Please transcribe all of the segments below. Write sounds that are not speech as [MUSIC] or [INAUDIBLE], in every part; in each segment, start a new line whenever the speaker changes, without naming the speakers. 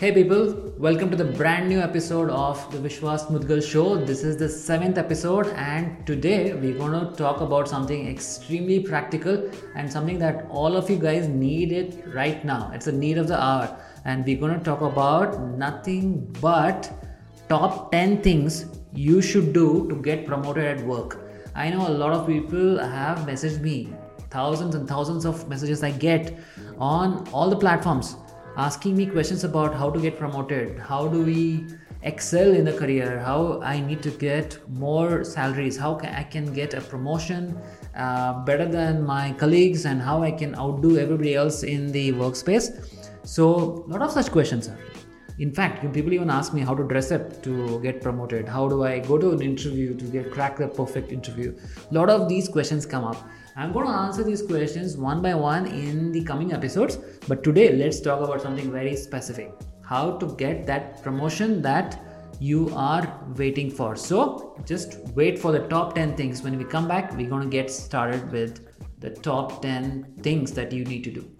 Hey people, welcome to the brand new episode of the Vishwas Mudagal show. This is the seventh episode, and today we're going to talk about something extremely practical and something that all of you guys need it right now. It's a need of the hour, and we're going to talk about nothing but top 10 things you should do to get promoted at work. I know a lot of people have messaged me, thousands and thousands of messages I get on all the platforms asking me questions about how to get promoted, how do we excel in the career, how I need to get more salaries, how can I can get a promotion uh, better than my colleagues, and how I can outdo everybody else in the workspace. So, a lot of such questions are. In fact, people even ask me how to dress up to get promoted. How do I go to an interview to get crack the perfect interview? A lot of these questions come up. I'm going to answer these questions one by one in the coming episodes. But today, let's talk about something very specific how to get that promotion that you are waiting for. So, just wait for the top 10 things. When we come back, we're going to get started with the top 10 things that you need to do.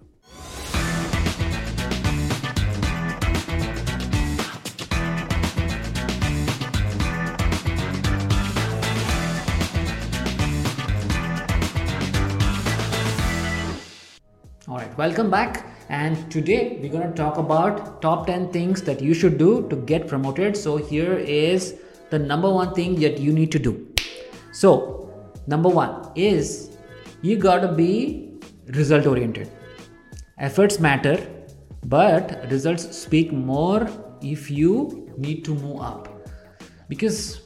Welcome back. And today we're going to talk about top 10 things that you should do to get promoted. So, here is the number one thing that you need to do. So, number one is you got to be result oriented. Efforts matter, but results speak more if you need to move up. Because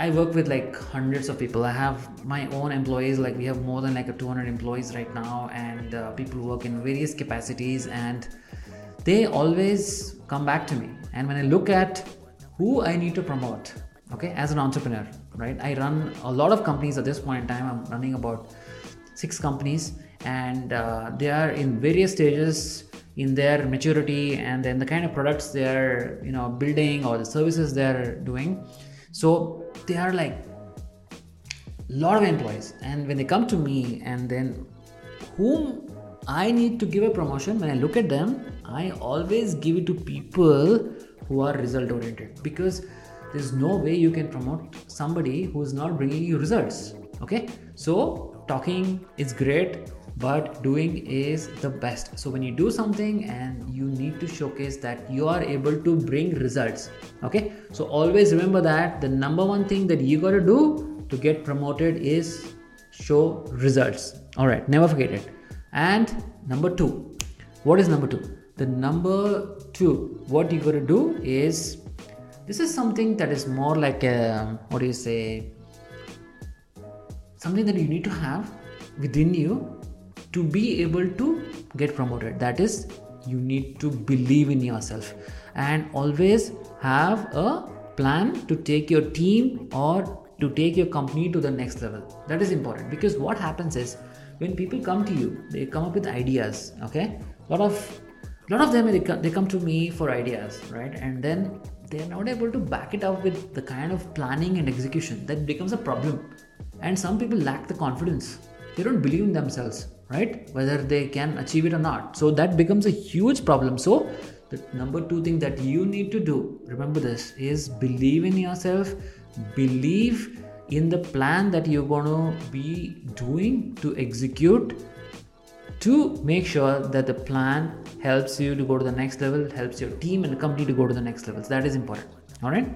I work with like hundreds of people. I have my own employees, like we have more than like a 200 employees right now, and uh, people work in various capacities, and they always come back to me. And when I look at who I need to promote, okay, as an entrepreneur, right? I run a lot of companies at this point in time. I'm running about six companies, and uh, they are in various stages in their maturity and then the kind of products they're you know building or the services they're doing so they are like a lot of employees. And when they come to me and then whom i need to give a promotion when i look at them i always give it to people who are result oriented because there's no way you can promote somebody who's not bringing you results. Okay? So talking is great but doing is the best. So when you do something and you need to showcase that you are able to bring results okay? So always remember that the number one thing that you got to do to get promoted is show results. All right never forget it. And number 2 what is number 2 the number 2 what you got to do is this is something that is more like a what do you say? Something that you need to have within you to be able to get promoted. That is you need to believe in yourself and always have a plan to take your team or to take your company to the next level. That is important because what happens is when people come to you they come up with ideas okay? A lot of lot of them they come, they come to me for ideas right? And then they're not able to back it up with the kind of planning and execution that becomes a problem. And some people lack the confidence. They don't believe in themselves right? Whether they can achieve it or not. So that becomes a huge problem. So the number two thing that you need to do remember this is believe in yourself. Believe in the plan that you're going to be doing to execute to make sure that the plan helps you to go to the next level helps your team and company to go to the next levels that is important. All right?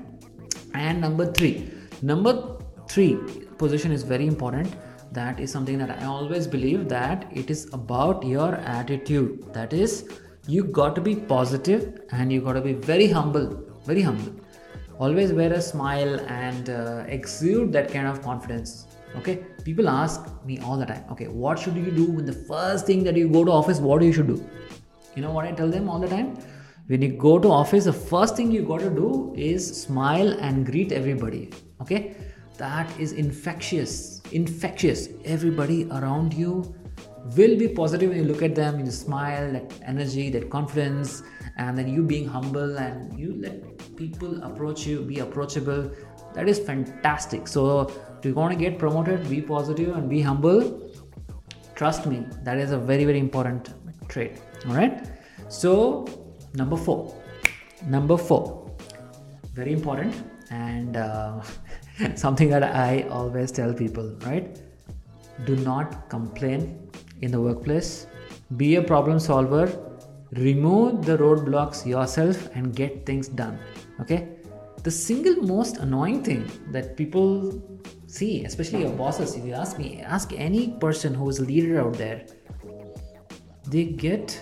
And number three. Number three position is very important that is something that i always believe that it is about your attitude. That is you got to be positive and you got to be very humble very humble. Always wear a smile and uh, exude that kind of confidence. Okay? People ask me all the time okay what should you do when the first thing that you go to office what do you should do? You know what i tell them all the time? When you go to office the first thing you got to do is smile and greet everybody. Okay? That is infectious infectious. Everybody around you will be positive when you look at them. You smile that energy that confidence and then you being humble and you let people approach you be approachable. That is fantastic. So if you want to get promoted be positive and be humble. Trust me that is a very very important trait. All right so number four. Number four. Very important. And uh, [LAUGHS] something that i always tell people right? Do not complain in the workplace. Be a problem solver. Remove the roadblocks yourself and get things done okay? The single most annoying thing that people see especially your bosses if you ask me ask any person who is a leader out there they get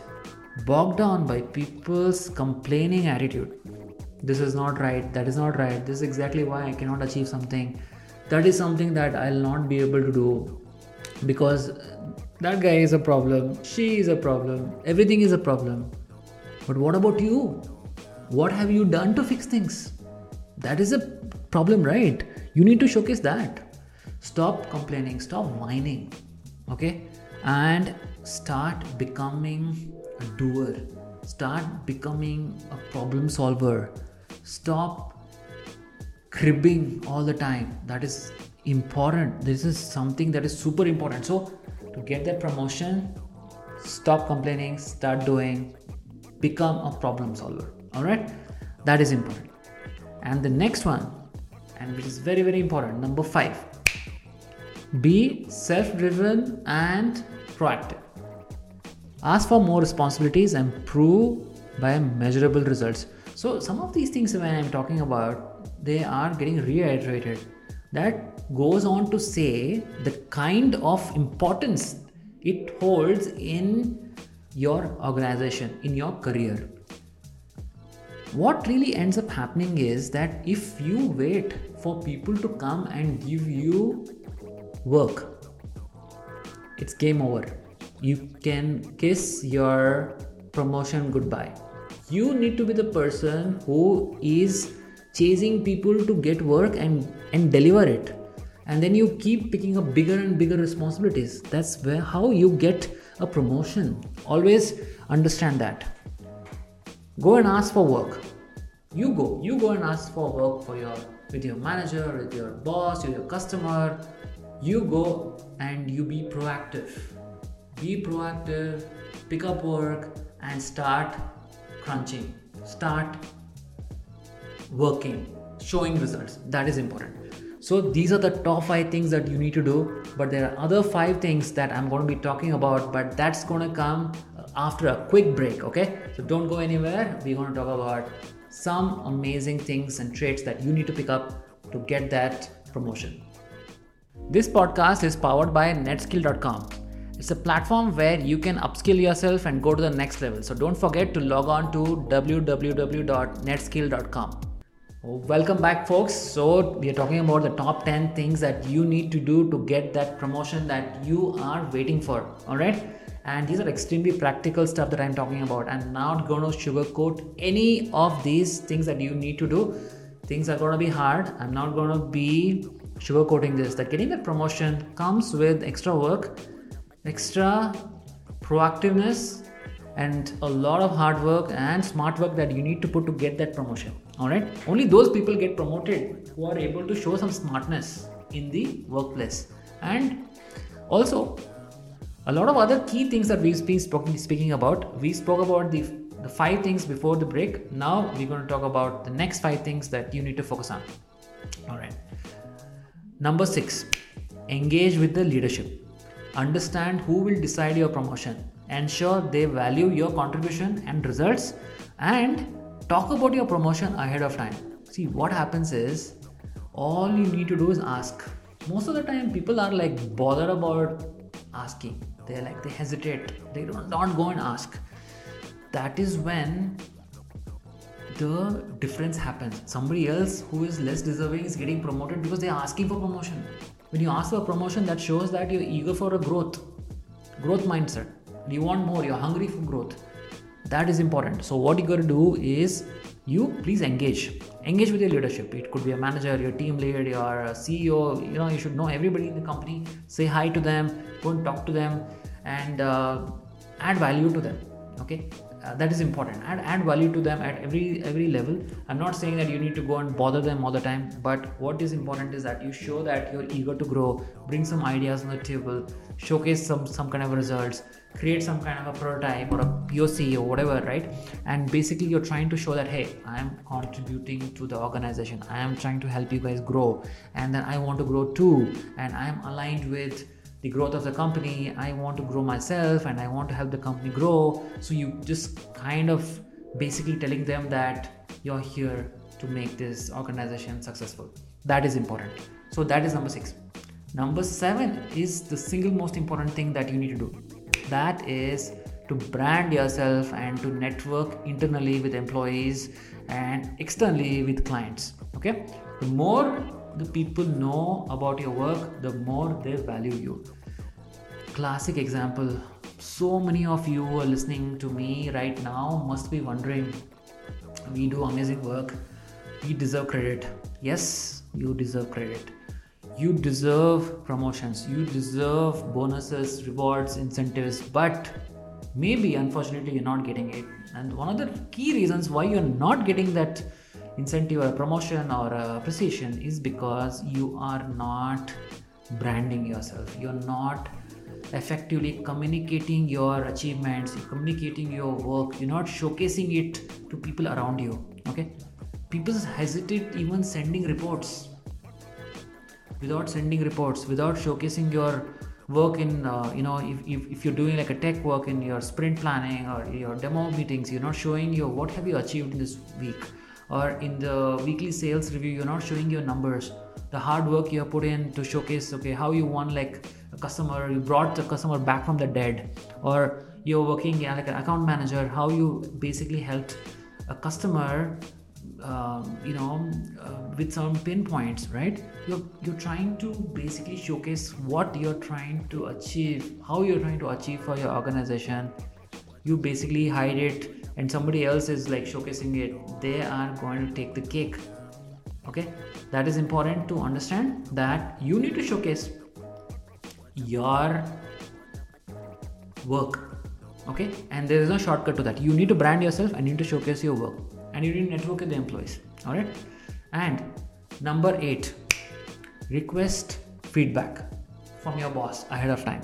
bogged down by people's complaining attitude this is not right that is not right this is exactly why i cannot achieve something. That is something that i'll not be able to do because that guy is a problem she is a problem everything is a problem. But what about you? What have you done to fix things? That is a problem right? You need to showcase that. Stop complaining stop whining okay? And start becoming a doer. Start becoming a problem solver stop cribbing all the time. That is important. This is something that is super important. So to get that promotion stop complaining start doing become a problem solver. All right that is important. And the next one and which is very very important number 5 be self driven and proactive. Ask for more responsibilities and prove by measurable results so some of these things when i'm talking about they are getting reiterated. That goes on to say the kind of importance it holds in your organization in your career. What really ends up happening is that if you wait for people to come and give you work it's game over. You can kiss your promotion goodbye you need to be the person who is chasing people to get work and and deliver it. And then you keep picking up bigger and bigger responsibilities. That's where how you get a promotion. Always understand that. Go and ask for work. You go you go and ask for work for your with your manager with your boss with your customer. You go and you be proactive. Be proactive, pick up work, and start crunching. Start working, showing results. That is important. So, these are the top five things that you need to do. But there are other five things that I'm going to be talking about, but that's going to come after a quick break. Okay, so don't go anywhere. We're going to talk about some amazing things and traits that you need to pick up to get that promotion. This podcast is powered by netskill.com it's a platform where you can upskill yourself and go to the next level. So don't forget to log on to www.netskill.com. Welcome back, folks. So, we are talking about the top 10 things that you need to do to get that promotion that you are waiting for. All right. And these are extremely practical stuff that I'm talking about. I'm not going to sugarcoat any of these things that you need to do. Things are going to be hard. I'm not going to be sugarcoating this. That getting that promotion comes with extra work extra proactiveness and a lot of hard work and smart work that you need to put to get that promotion. All right only those people get promoted who are able to show some smartness in the workplace. And also a lot of other key things that we've been speaking about we spoke about the the five things before the break. Now we're going to talk about the next five things that you need to focus on. All right number 6 engage with the leadership understand who will decide your promotion, ensure they value your contribution and results, and talk about your promotion ahead of time. See, what happens is all you need to do is ask. Most of the time, people are like bothered about asking. They're like, they hesitate, they don't, don't go and ask. That is when the difference happens. Somebody else who is less deserving is getting promoted because they're asking for promotion when you ask for a promotion that shows that you're eager for a growth growth mindset you want more you're hungry for growth that is important. So what you got to do is you please engage. Engage with your leadership. It could be a manager your team lead your ceo you know you should know everybody in the company. Say hi to them go and talk to them and uh, add value to them okay uh, that is important. And add value to them at every every level. I'm not saying that you need to go and bother them all the time but what is important is that you show that you're eager to grow bring some ideas on the table showcase some some kind of results create some kind of a prototype or a poc or whatever right? And basically you're trying to show that hey i am contributing to the organization. I am trying to help you guys grow. And then i want to grow too. And i am aligned with the growth of the company i want to grow myself and i want to help the company grow. So you just kind of basically telling them that you're here to make this organization successful. That is important. So that is number 6 number 7 is the single most important thing that you need to do. That is to brand yourself and to network internally with employees and externally with clients. Okay? The more the people know about your work, the more they value you. Classic example so many of you who are listening to me right now must be wondering we do amazing work, we deserve credit. Yes, you deserve credit. You deserve promotions, you deserve bonuses, rewards, incentives, but maybe unfortunately you're not getting it. And one of the key reasons why you're not getting that incentive or promotion or a appreciation is because you are not branding yourself. You're not effectively communicating your achievements communicating your work you're not showcasing it to people around you okay? People hesitate even sending reports. Without sending reports without showcasing your work in uh, you know if, if, if, you're doing like a tech work in your sprint planning or your demo meetings you're not showing your what have you achieved in this week or in the weekly sales review you're not showing your numbers. The hard work you have put in to showcase okay how you won like a customer you brought the customer back from the dead. Or you're working yeah, like an account manager how you basically helped a customer um, you know uh, with some pinpoints right? You're you're trying to basically showcase what you're trying to achieve how you're trying to achieve for your organization. You basically hide it and somebody else is like showcasing it they are going to take the cake. Okay? That is important to understand that you need to showcase your work. Okay? And there is no shortcut to that. You need to brand yourself and you need to showcase your work. And you need to network with the employees. All right and number 8 request feedback from your boss ahead of time.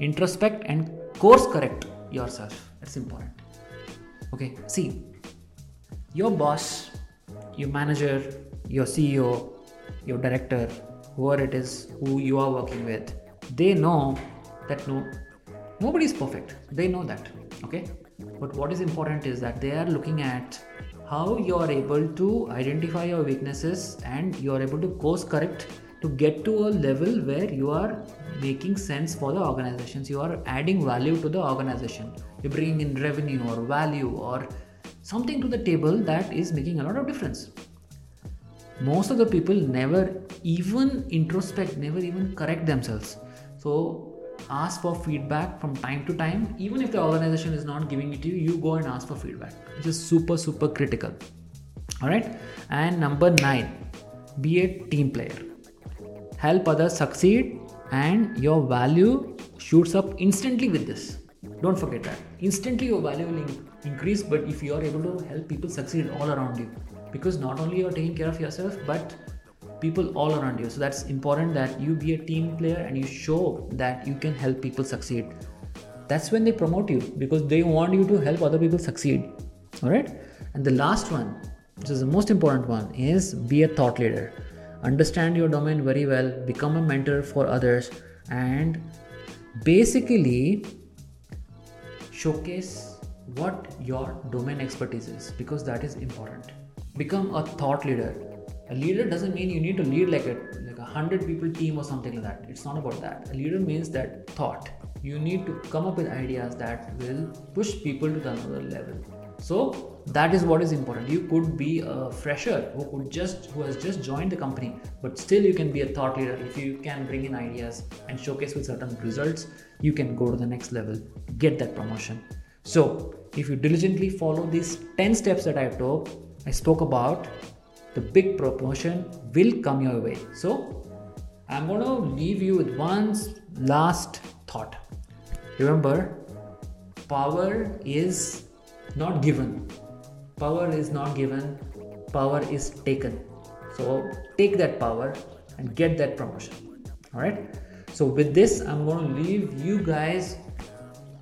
Introspect and course correct yourself. That's important okay see your boss your manager your ceo your director whoever it is who you are working with they know that no nobody is perfect. They know that okay? But what is important is that they are looking at how you are able to identify your weaknesses and you are able to course correct to get to a level where you are making sense for the organizations you are adding value to the organization. You're bringing in revenue or value or something to the table that is making a lot of difference. Most of the people never even introspect never even correct themselves. So ask for feedback from time to time. Even if the organization is not giving it to you you go and ask for feedback which is super super critical. All right? And number 9 be a team player help others succeed and your value shoots up instantly with this. Don't forget that. Instantly your value will increase but if you are able to help people succeed all around you because not only you're taking care of yourself but people all around you. So that's important that you be a team player and you show that you can help people succeed. That's when they promote you because they want you to help other people succeed. All right? And the last one which is the most important one is be a thought leader understand your domain very well become a mentor for others and basically showcase what your domain expertise is because that is important. Become a thought leader. A leader doesn't mean you need to lead like a like a hundred people team or something like that. It's not about that. A leader means that thought. You need to come up with ideas that will push people to the another level so that is what is important. You could be a fresher who could just who has just joined the company but still you can be a thought leader. If you can bring in ideas and showcase with certain results you can go to the next level get that promotion. So if you diligently follow these 10 steps that i told i spoke about the big promotion will come your way. So i'm going to leave you with one last thought. Remember power is not given. Power is not given, power is taken. So take that power and get that promotion. All right. So with this, I'm going to leave you guys.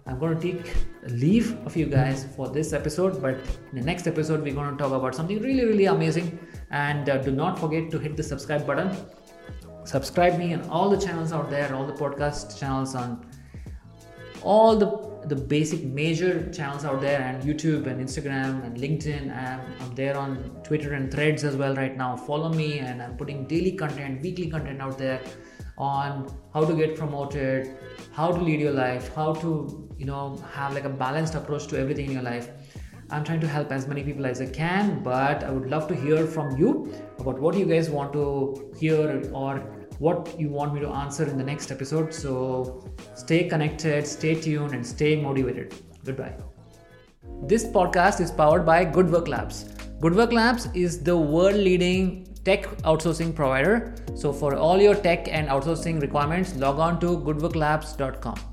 I'm going to take leave of you guys for this episode, but in the next episode, we're going to talk about something really, really amazing. And uh, do not forget to hit the subscribe button. Subscribe me on all the channels out there, all the podcast channels on all the the basic major channels out there and youtube and instagram and linkedin. And i'm there on twitter and threads as well right now. Follow me and i'm putting daily content weekly content out there on how to get promoted how to lead your life how to you know have like a balanced approach to everything in your life. I'm trying to help as many people as i can but i would love to hear from you about what you guys want to hear or what you want me to answer in the next episode. So stay connected, stay tuned, and stay motivated. Goodbye. This podcast is powered by Good Work Labs. Good Work Labs is the world leading tech outsourcing provider. So for all your tech and outsourcing requirements, log on to goodworklabs.com.